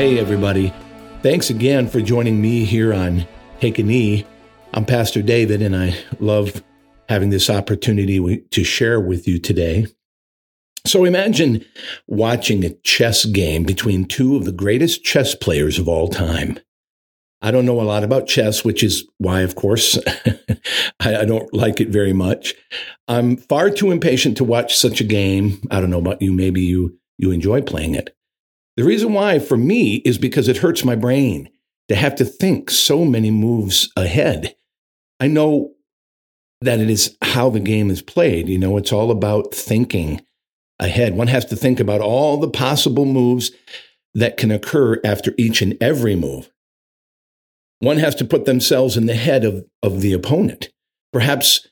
Hey, everybody. Thanks again for joining me here on Take a Knee. I'm Pastor David, and I love having this opportunity to share with you today. So imagine watching a chess game between two of the greatest chess players of all time. I don't know a lot about chess, which is why, of course, I, don't like it very much. I'm far too impatient to watch such a game. I don't know about you. Maybe you, you enjoy playing it. The reason why for me is because it hurts my brain to have to think so many moves ahead. I know that it is how the game is played. You know, it's all about thinking ahead. One has to think about all the possible moves that can occur after each and every move. One has to put themselves in the head of, of the opponent. Perhaps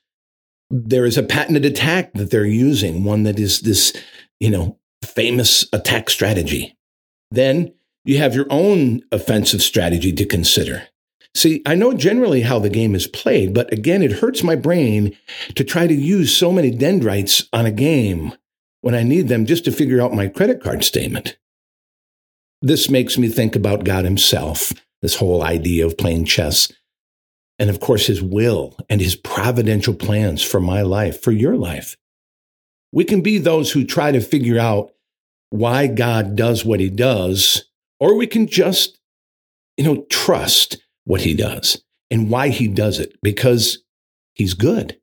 there is a patented attack that they're using, one that is this, you know, famous attack strategy. Then you have your own offensive strategy to consider. See, I know generally how the game is played, but again, it hurts my brain to try to use so many dendrites on a game when I need them just to figure out my credit card statement. This makes me think about God Himself, this whole idea of playing chess, and of course, His will and His providential plans for my life, for your life. We can be those who try to figure out why God does what he does, or we can just, you know, trust what he does and why he does it because he's good.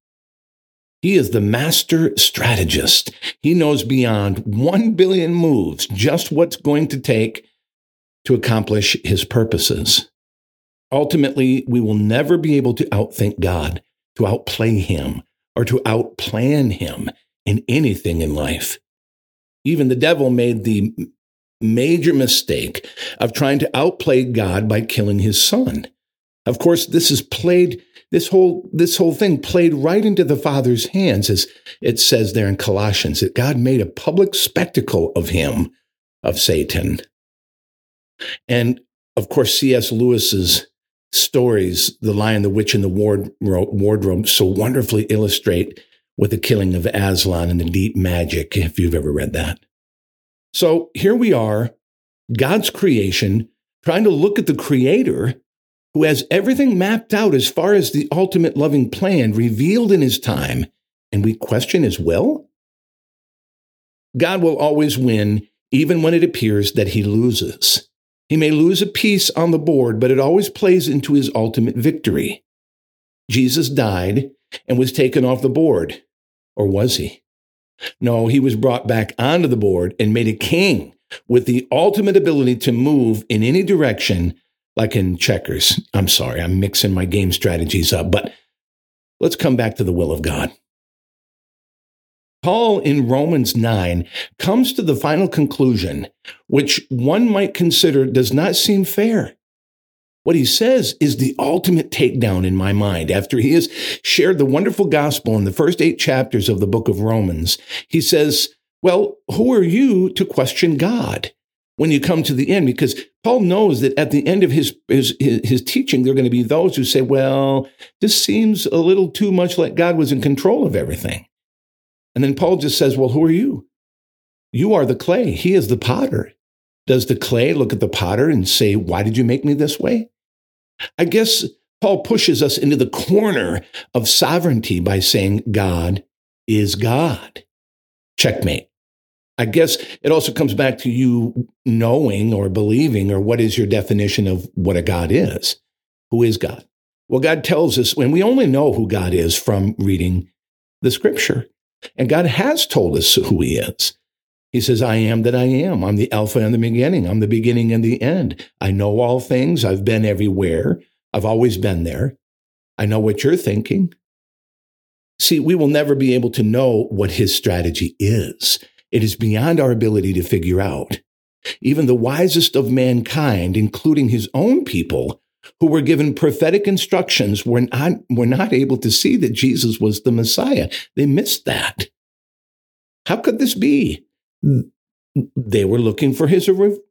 He is the master strategist. He knows beyond 1 billion moves just what's going to take to accomplish his purposes. Ultimately, we will never be able to outthink God, to outplay him, or to outplan him in anything in life. Even the devil made the major mistake of trying to outplay God by killing his son. Of course, this is played, this whole, this whole thing played right into the Father's hands, as it says there in Colossians, that God made a public spectacle of him, of Satan. And of course, C.S. Lewis's stories, The Lion, the Witch, and the Wardrobe, so wonderfully illustrate with the killing of Aslan and the deep magic, if you've ever read that. So here we are, God's creation, trying to look at the creator who has everything mapped out as far as the ultimate loving plan revealed in his time, and we question his will? God will always win, even when it appears that he loses. He may lose a piece on the board, but it always plays into his ultimate victory. Jesus died and was taken off the board. Or was he? No, he was brought back onto the board and made a king with the ultimate ability to move in any direction, like in checkers. I'm sorry, I'm mixing my game strategies up, but let's come back to the will of God. Paul in Romans 9 comes to the final conclusion, which one might consider does not seem fair. What he says is the ultimate takedown in my mind. After he has shared the wonderful gospel in the first eight chapters of the book of Romans, he says, Well, who are you to question God? when you come to the end, because Paul knows that at the end of his, his, his teaching, there are going to be those who say, well, this seems a little too much like God was in control of everything. And then Paul just says, well, who are you? You are the clay. He is the potter. Does the clay look at the potter and say, why did you make me this way? I guess Paul pushes us into the corner of sovereignty by saying God is God. Checkmate. I guess it also comes back to you knowing or believing, or what is your definition of what a God is? Who is God? Well, God tells us when we only know who God is from reading the scripture. And God has told us who he is. He says, I am that I am. I'm the Alpha and the beginning. I'm the beginning and the end. I know all things. I've been everywhere. I've always been there. I know what you're thinking. See, we will never be able to know what his strategy is. It is beyond our ability to figure out. Even the wisest of mankind, including his own people, who were given prophetic instructions, were not, were not able to see that Jesus was the Messiah. They missed that. How could this be? They were looking for his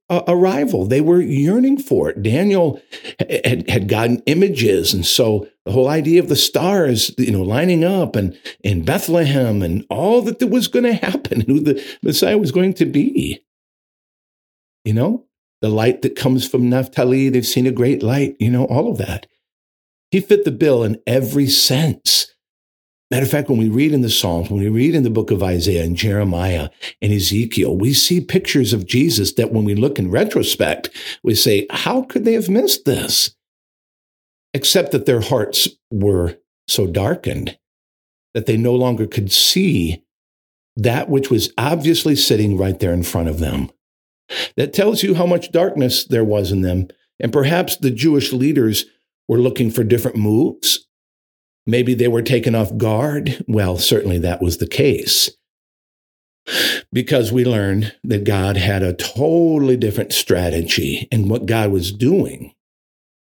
uh, arrival. They were yearning for it. Daniel had, had gotten images. And so the whole idea of the stars, you know, lining up and in Bethlehem and all that was going to happen, who the Messiah was going to be. You know, the light that comes from Naphtali. They've seen a great light, you know, all of that. He fit the bill in every sense. Matter of fact, when we read in the Psalms, when we read in the book of Isaiah and Jeremiah and Ezekiel, we see pictures of Jesus that when we look in retrospect, we say, how could they have missed this? Except that their hearts were so darkened that they no longer could see that which was obviously sitting right there in front of them. That tells you how much darkness there was in them. And perhaps the Jewish leaders were looking for different moves. Maybe they were taken off guard. Well, certainly that was the case. Because we learned that God had a totally different strategy in what God was doing.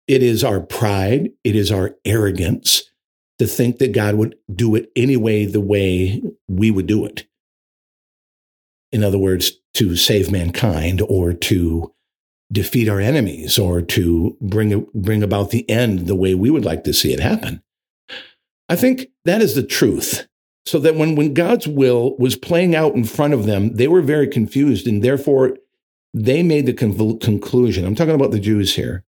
It is our pride, it is our arrogance to think that God would do it anyway the way we would do it in other words, to save mankind or to defeat our enemies or to bring, bring about the end the way we would like to see it happen. I think that is the truth. So that when, when God's will was playing out in front of them, they were very confused and therefore they made the con- conclusion. I'm talking about the Jews here.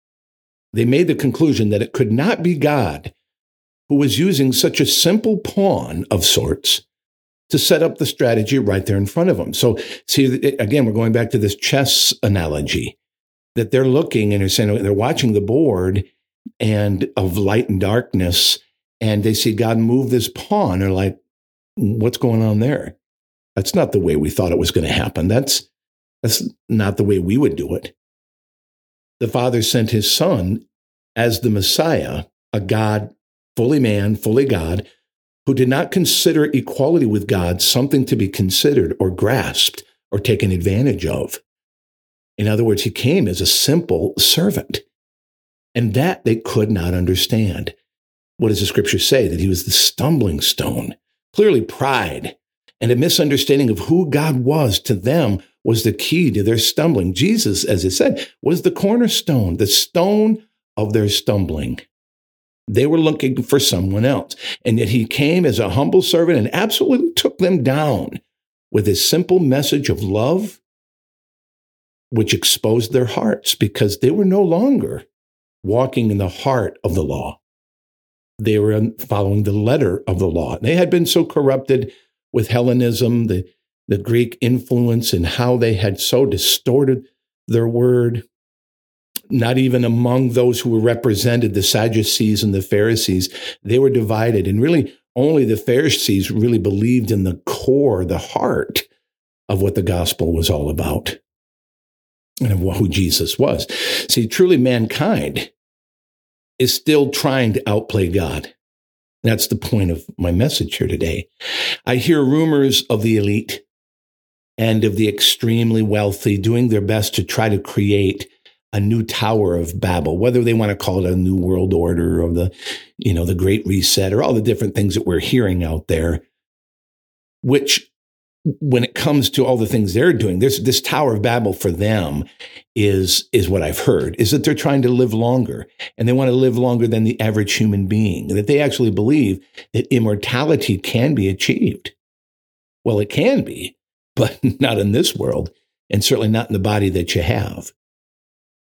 They made the conclusion that it could not be God who was using such a simple pawn of sorts to set up the strategy right there in front of them. So, see, again, we're going back to this chess analogy that they're looking and they're saying they're watching the board and of light and darkness, and they see God move this pawn. They're like, "What's going on there?" That's not the way we thought it was going to happen. That's that's not the way we would do it. The Father sent His Son as the Messiah, a God, fully man, fully God, who did not consider equality with God something to be considered or grasped or taken advantage of. In other words, he came as a simple servant. And that they could not understand. What does the scripture say? That he was the stumbling stone. Clearly, pride and a misunderstanding of who God was to them was the key to their stumbling. Jesus, as it said, was the cornerstone, the stone of their stumbling. They were looking for someone else. And yet he came as a humble servant and absolutely took them down with his simple message of love, which exposed their hearts because they were no longer walking in the heart of the law. They were following the letter of the law. They had been so corrupted with Hellenism, the, the Greek influence, and how they had so distorted their word not even among those who were represented, the Sadducees and the Pharisees, they were divided. And really, only the Pharisees really believed in the core, the heart of what the gospel was all about and of who Jesus was. See, truly, mankind is still trying to outplay God. That's the point of my message here today. I hear rumors of the elite and of the extremely wealthy doing their best to try to create a new Tower of Babel, whether they want to call it a new world order or the, you know, the Great Reset or all the different things that we're hearing out there, which when it comes to all the things they're doing, there's this Tower of Babel for them is is what I've heard is that they're trying to live longer and they want to live longer than the average human being. That they actually believe that immortality can be achieved. Well, it can be, but not in this world, and certainly not in the body that you have.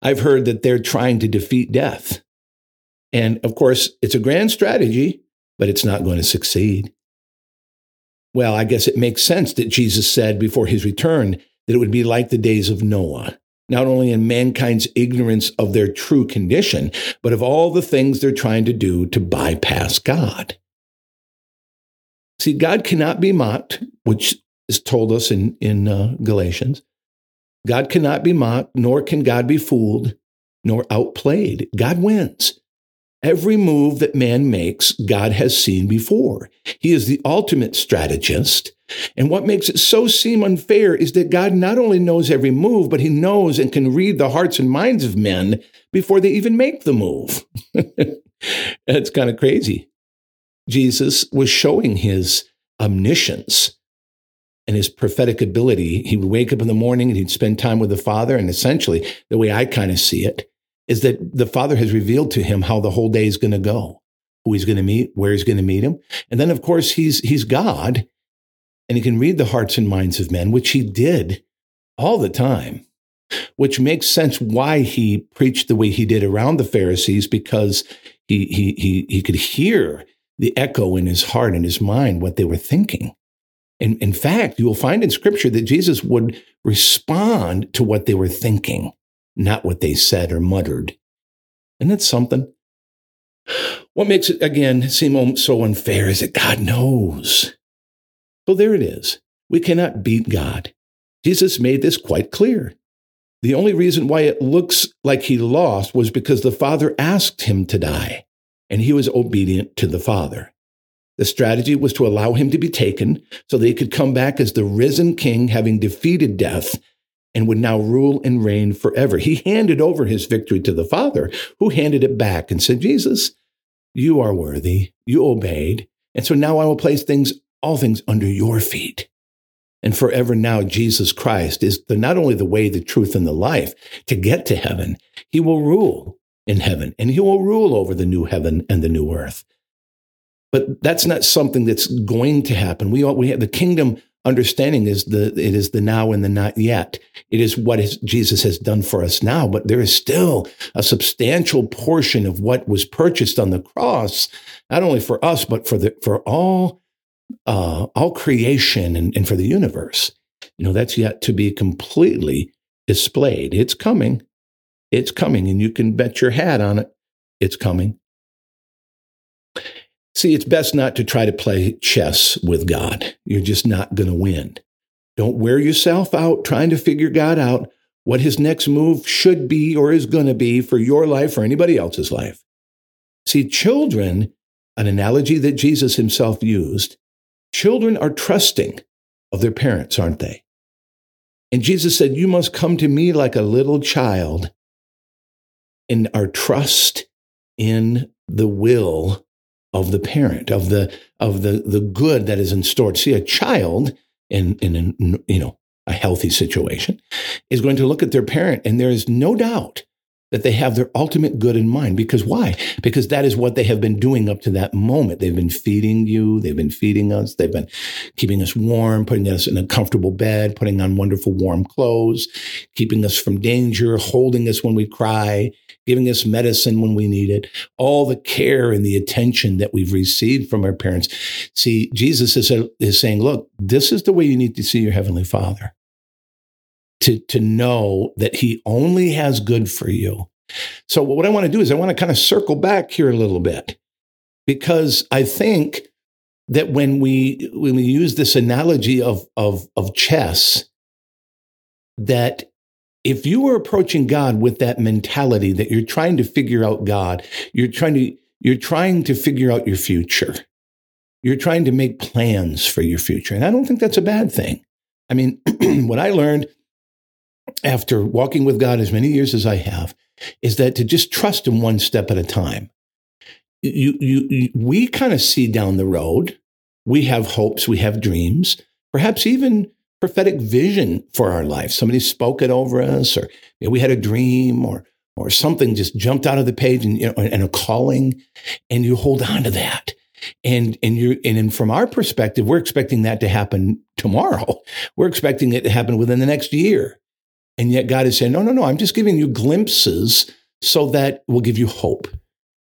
I've heard that they're trying to defeat death. And of course, it's a grand strategy, but it's not going to succeed. Well, I guess it makes sense that Jesus said before his return that it would be like the days of Noah, not only in mankind's ignorance of their true condition, but of all the things they're trying to do to bypass God. See, God cannot be mocked, which is told us in, in uh, Galatians. God cannot be mocked, nor can God be fooled, nor outplayed. God wins. Every move that man makes, God has seen before. He is the ultimate strategist. And what makes it so seem unfair is that God not only knows every move, but he knows and can read the hearts and minds of men before they even make the move. It's kind of crazy. Jesus was showing his omniscience and his prophetic ability. He would wake up in the morning and he'd spend time with the Father. And essentially, the way I kind of see it is that the Father has revealed to him how the whole day is going to go, who he's going to meet, where he's going to meet him. And then, of course, he's, he's God and he can read the hearts and minds of men, which he did all the time. which makes sense why he preached the way he did around the Pharisees because he, he, he, he could hear the echo in his heart and his mind what they were thinking. And in fact, you will find in scripture that Jesus would respond to what they were thinking, not what they said or muttered. And that's something. What makes it, again, seem so unfair is that God knows. So there it is. We cannot beat God. Jesus made this quite clear. The only reason why it looks like he lost was because the Father asked him to die, and he was obedient to the Father. The strategy was to allow him to be taken so that he could come back as the risen king, having defeated death, and would now rule and reign forever. He handed over his victory to the Father, who handed it back and said, Jesus, you are worthy. You obeyed. And so now I will place things, all things under your feet. And forever now, Jesus Christ is the, not only the way, the truth, and the life to get to heaven, he will rule in heaven and he will rule over the new heaven and the new earth. But that's not something that's going to happen. We, all, we have the kingdom understanding is the it is the now and the not yet. It is what is, Jesus has done for us now, but there is still a substantial portion of what was purchased on the cross, not only for us but for the for all uh, all creation and, and for the universe. You know that's yet to be completely displayed. It's coming, it's coming, and you can bet your hat on it. It's coming. See, it's best not to try to play chess with God. You're just not going to win. Don't wear yourself out trying to figure God out what his next move should be or is going to be for your life or anybody else's life. See, children, an analogy that Jesus himself used, children are trusting of their parents, aren't they? And Jesus said, You must come to me like a little child and our trust in the will of the parent, of the of the the good that is in store. See, a child in in you know a healthy situation is going to look at their parent, and there is no doubt that they have their ultimate good in mind. Because why? Because that is what they have been doing up to that moment. They've been feeding you, they've been feeding us, they've been keeping us warm, putting us in a comfortable bed, putting on wonderful warm clothes, keeping us from danger, holding us when we cry, giving us medicine when we need it, all the care and the attention that we've received from our parents. See, Jesus is, is saying, look, this is the way you need to see your heavenly father to, to know that he only has good for you. So what I want to do is I want to kind of circle back here a little bit because I think that when we when we use this analogy of of of chess that if you were approaching God with that mentality that you're trying to figure out God, you're trying to you're trying to figure out your future. You're trying to make plans for your future. And I don't think that's a bad thing. I mean, what I learned after walking with God as many years as I have, is that to just trust Him one step at a time. You, you, you we kind of see down the road. We have hopes, we have dreams, perhaps even prophetic vision for our life. Somebody spoke it over us, or you know, we had a dream, or or something just jumped out of the page, and you know, and a calling, and you hold on to that. And and you and from our perspective, we're expecting that to happen tomorrow. We're expecting it to happen within the next year. And yet God is saying, no, no, no, I'm just giving you glimpses so that will give you hope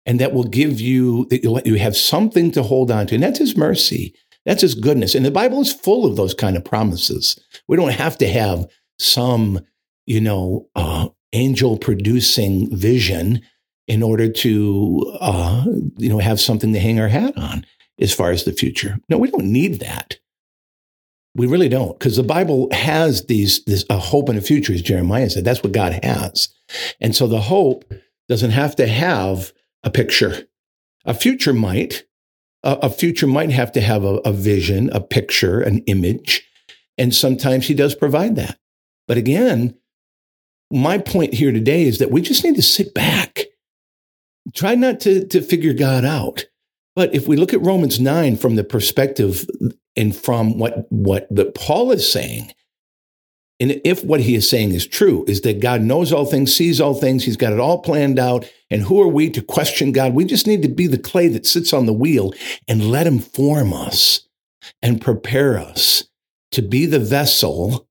and that will give you, that you'll, you have something to hold on to. And that's his mercy. That's his goodness. And the Bible is full of those kind of promises. We don't have to have some, you know, uh, angel producing vision in order to, uh, you know, have something to hang our hat on as far as the future. No, we don't need that. We really don't, because the Bible has these this a hope and a future, as Jeremiah said. That's what God has, and so the hope doesn't have to have a picture. A future might, a, a future might have to have a, a vision, a picture, an image, and sometimes He does provide that. But again, my point here today is that we just need to sit back, try not to to figure God out. But if we look at Romans 9 from the perspective and from what what that Paul is saying, and if what he is saying is true, is that God knows all things, sees all things, he's got it all planned out. And who are we to question God? We just need to be the clay that sits on the wheel and let him form us and prepare us to be the vessel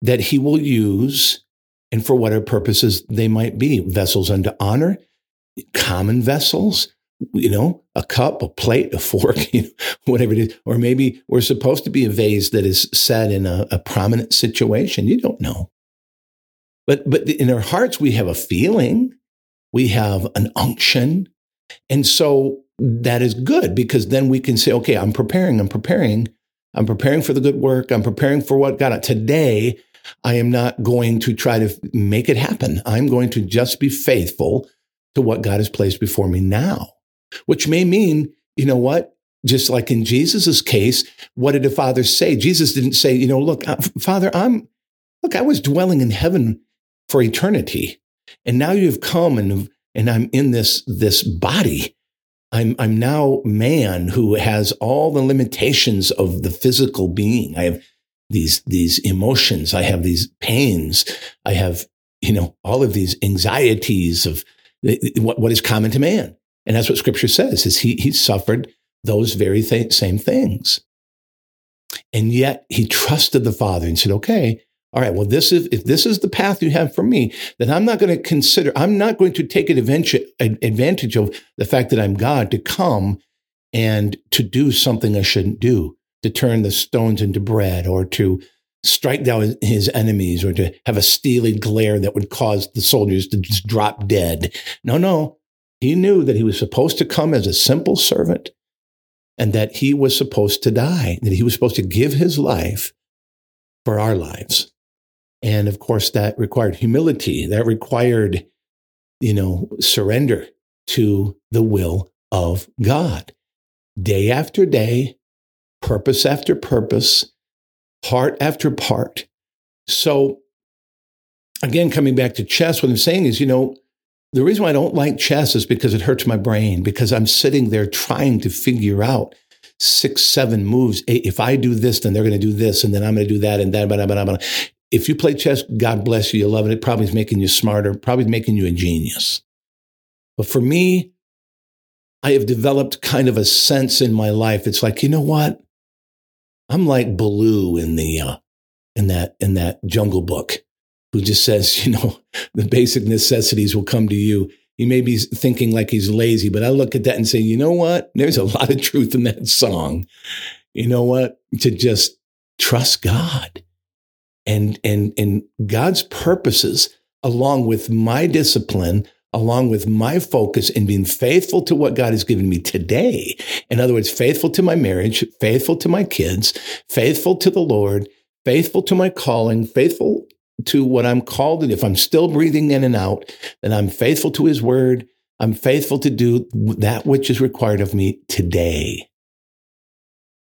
that he will use and for whatever purposes they might be vessels unto honor, common vessels, you know, a cup, a plate, a fork, you know, whatever it is. Or maybe we're supposed to be a vase that is set in a, a prominent situation. You don't know. But, but in our hearts, we have a feeling, we have an unction. And so that is good because then we can say, okay, I'm preparing, I'm preparing, I'm preparing for the good work, I'm preparing for what God. Today, I am not going to try to make it happen. I'm going to just be faithful to what God has placed before me now, which may mean, you know what? Just like in Jesus's case, what did the Father say? Jesus didn't say, you know, look, uh, Father, I'm, look, I was dwelling in heaven for eternity. And now you've come and, and I'm in this, this body. I'm, I'm now man who has all the limitations of the physical being. I have these, these emotions. I have these pains. I have, you know, all of these anxieties of what, what is common to man. And that's what scripture says is he, he suffered those very th- same things. And yet he trusted the father and said, okay, all right, well, this is, if this is the path you have for me, then I'm not going to consider, I'm not going to take advantage, advantage of the fact that I'm God to come and to do something I shouldn't do, to turn the stones into bread or to strike down his enemies or to have a steely glare that would cause the soldiers to just drop dead. No, no. He knew that he was supposed to come as a simple servant and that he was supposed to die, that he was supposed to give his life for our lives. And of course, that required humility. That required, you know, surrender to the will of God. Day after day, purpose after purpose, part after part. So, again, coming back to chess, what I'm saying is, you know, the reason why I don't like chess is because it hurts my brain, because I'm sitting there trying to figure out six, seven moves. If I do this, then they're going to do this, and then I'm going to do that, and that, blah, blah, blah, if you play chess, God bless you. You love it. It probably is making you smarter, probably making you a genius. But for me, I have developed kind of a sense in my life. It's like, you know what? I'm like Baloo in the uh, in that in that Jungle Book, who just says, you know, the basic necessities will come to you. He may be thinking like he's lazy, but I look at that and say, you know what? There's a lot of truth in that song. You know what? To just trust God and and and God's purposes along with my discipline along with my focus in being faithful to what God has given me today. In other words, faithful to my marriage, faithful to my kids, faithful to the Lord, faithful to my calling, faithful to what I'm called. And if I'm still breathing in and out, then I'm faithful to his word. I'm faithful to do that which is required of me today.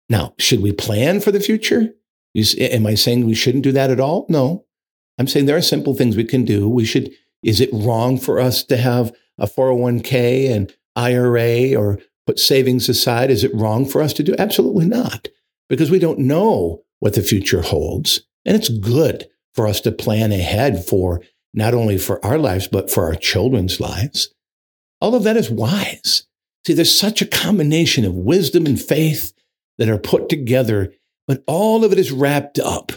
Now, should we plan for the future? am I saying we shouldn't do that at all? No. I'm saying there are simple things we can do. We should, is it wrong for us to have a 401k and IRA or put savings aside? Is it wrong for us to do? Absolutely not, because we don't know what the future holds. And it's good for us to plan ahead for not only for our lives, but for our children's lives. All of that is wise. See, there's such a combination of wisdom and faith that are put together but all of it is wrapped up.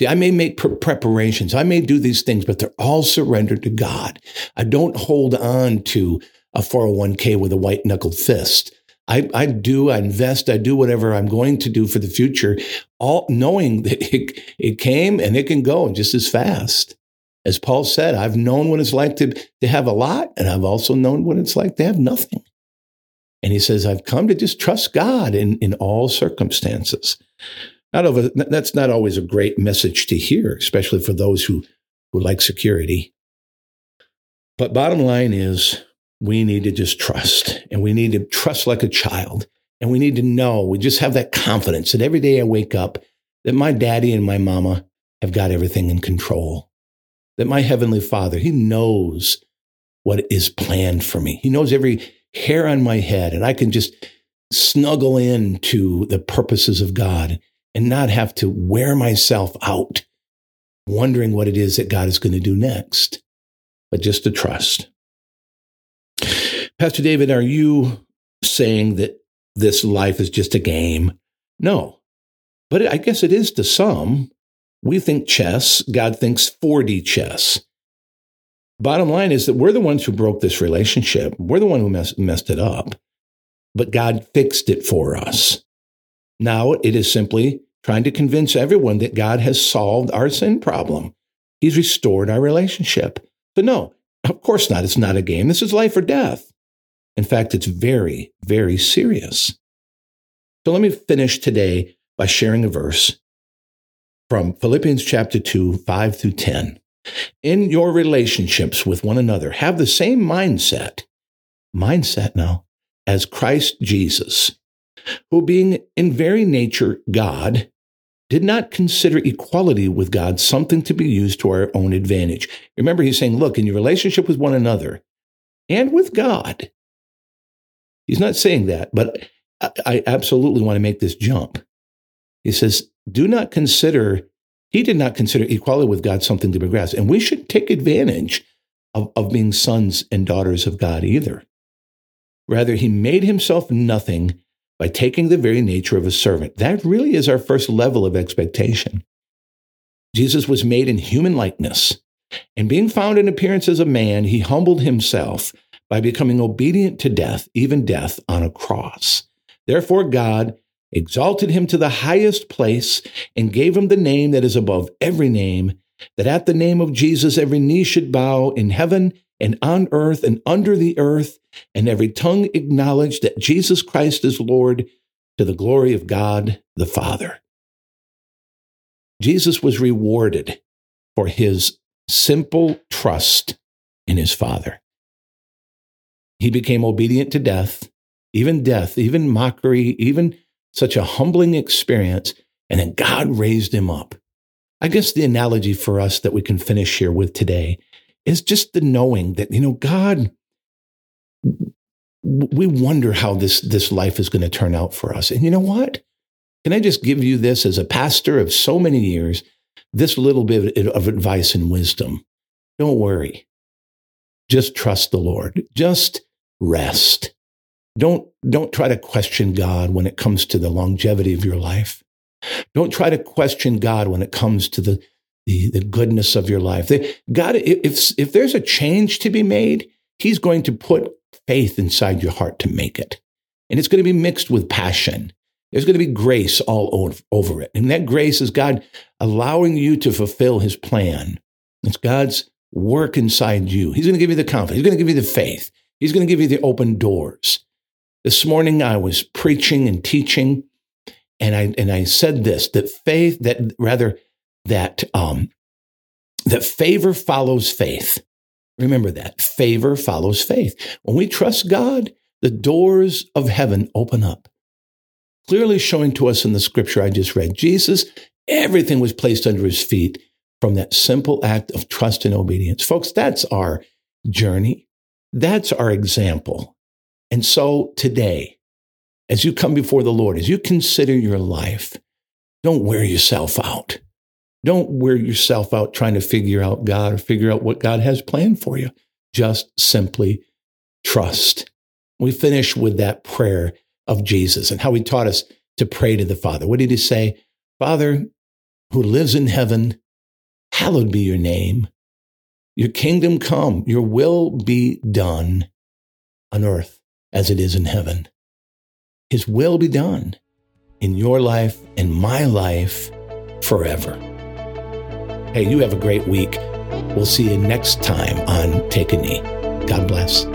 See, I may make preparations, I may do these things, but they're all surrendered to God. I don't hold on to a 401k with a white knuckled fist. I, I do, I invest, I do whatever I'm going to do for the future, all knowing that it, it came and it can go just as fast. As Paul said, I've known what it's like to, to have a lot, and I've also known what it's like to have nothing. And he says, I've come to just trust God in, in all circumstances. Not of that's not always a great message to hear, especially for those who, who like security. But bottom line is, we need to just trust, and we need to trust like a child. And we need to know, we just have that confidence that every day I wake up, that my daddy and my mama have got everything in control. That my heavenly father, he knows what is planned for me. He knows every hair on my head and I can just snuggle into the purposes of God and not have to wear myself out wondering what it is that God is going to do next, but just to trust. Pastor David, are you saying that this life is just a game? No, but I guess it is to some. We think chess, God thinks 4D chess. Bottom line is that we're the ones who broke this relationship. We're the one who mess, messed it up, but God fixed it for us. Now it is simply trying to convince everyone that God has solved our sin problem. He's restored our relationship. But no, of course not. It's not a game. This is life or death. In fact, it's very, very serious. So let me finish today by sharing a verse from Philippians chapter 2, 5 through 10. In your relationships with one another, have the same mindset, mindset now, as Christ Jesus, who being in very nature God, did not consider equality with God something to be used to our own advantage. Remember, he's saying, look, in your relationship with one another and with God, he's not saying that, but I absolutely want to make this jump. He says, do not consider, he did not consider equality with God something to be grasped. And we should take advantage of, of being sons and daughters of God either. Rather, he made himself nothing by taking the very nature of a servant. That really is our first level of expectation. Jesus was made in human likeness, and being found in appearance as a man, he humbled himself by becoming obedient to death, even death on a cross. Therefore, God exalted him to the highest place and gave him the name that is above every name, that at the name of Jesus every knee should bow in heaven and on earth and under the earth, and every tongue acknowledge that Jesus Christ is Lord to the glory of God the Father. Jesus was rewarded for his simple trust in his Father. He became obedient to death, even death, even mockery, even such a humbling experience, and then God raised him up. I guess the analogy for us that we can finish here with today is just the knowing that, you know, God, we wonder how this, this life is going to turn out for us. And you know what? Can I just give you this as a pastor of so many years, this little bit of advice and wisdom? Don't worry. Just trust the Lord. Just rest. Don't, don't try to question God when it comes to the longevity of your life. Don't try to question God when it comes to the the, the goodness of your life. God, if, if there's a change to be made, He's going to put faith inside your heart to make it. And it's going to be mixed with passion. There's going to be grace all over it. And that grace is God allowing you to fulfill His plan. It's God's work inside you. He's going to give you the confidence. He's going to give you the faith. He's going to give you the open doors. This morning I was preaching and teaching, and I and I said this that faith, that rather that um, that favor follows faith. Remember that favor follows faith. When we trust God, the doors of heaven open up. Clearly showing to us in the scripture I just read, Jesus, everything was placed under his feet from that simple act of trust and obedience. Folks, that's our journey. That's our example. And so today, as you come before the Lord, as you consider your life, don't wear yourself out. Don't wear yourself out trying to figure out God or figure out what God has planned for you. Just simply trust. We finish with that prayer of Jesus and how he taught us to pray to the Father. What did he say? Father, who lives in heaven, hallowed be your name. Your kingdom come, your will be done on earth as it is in heaven. His will be done in your life and my life forever. Hey, you have a great week. We'll see you next time on Take a Knee. God bless.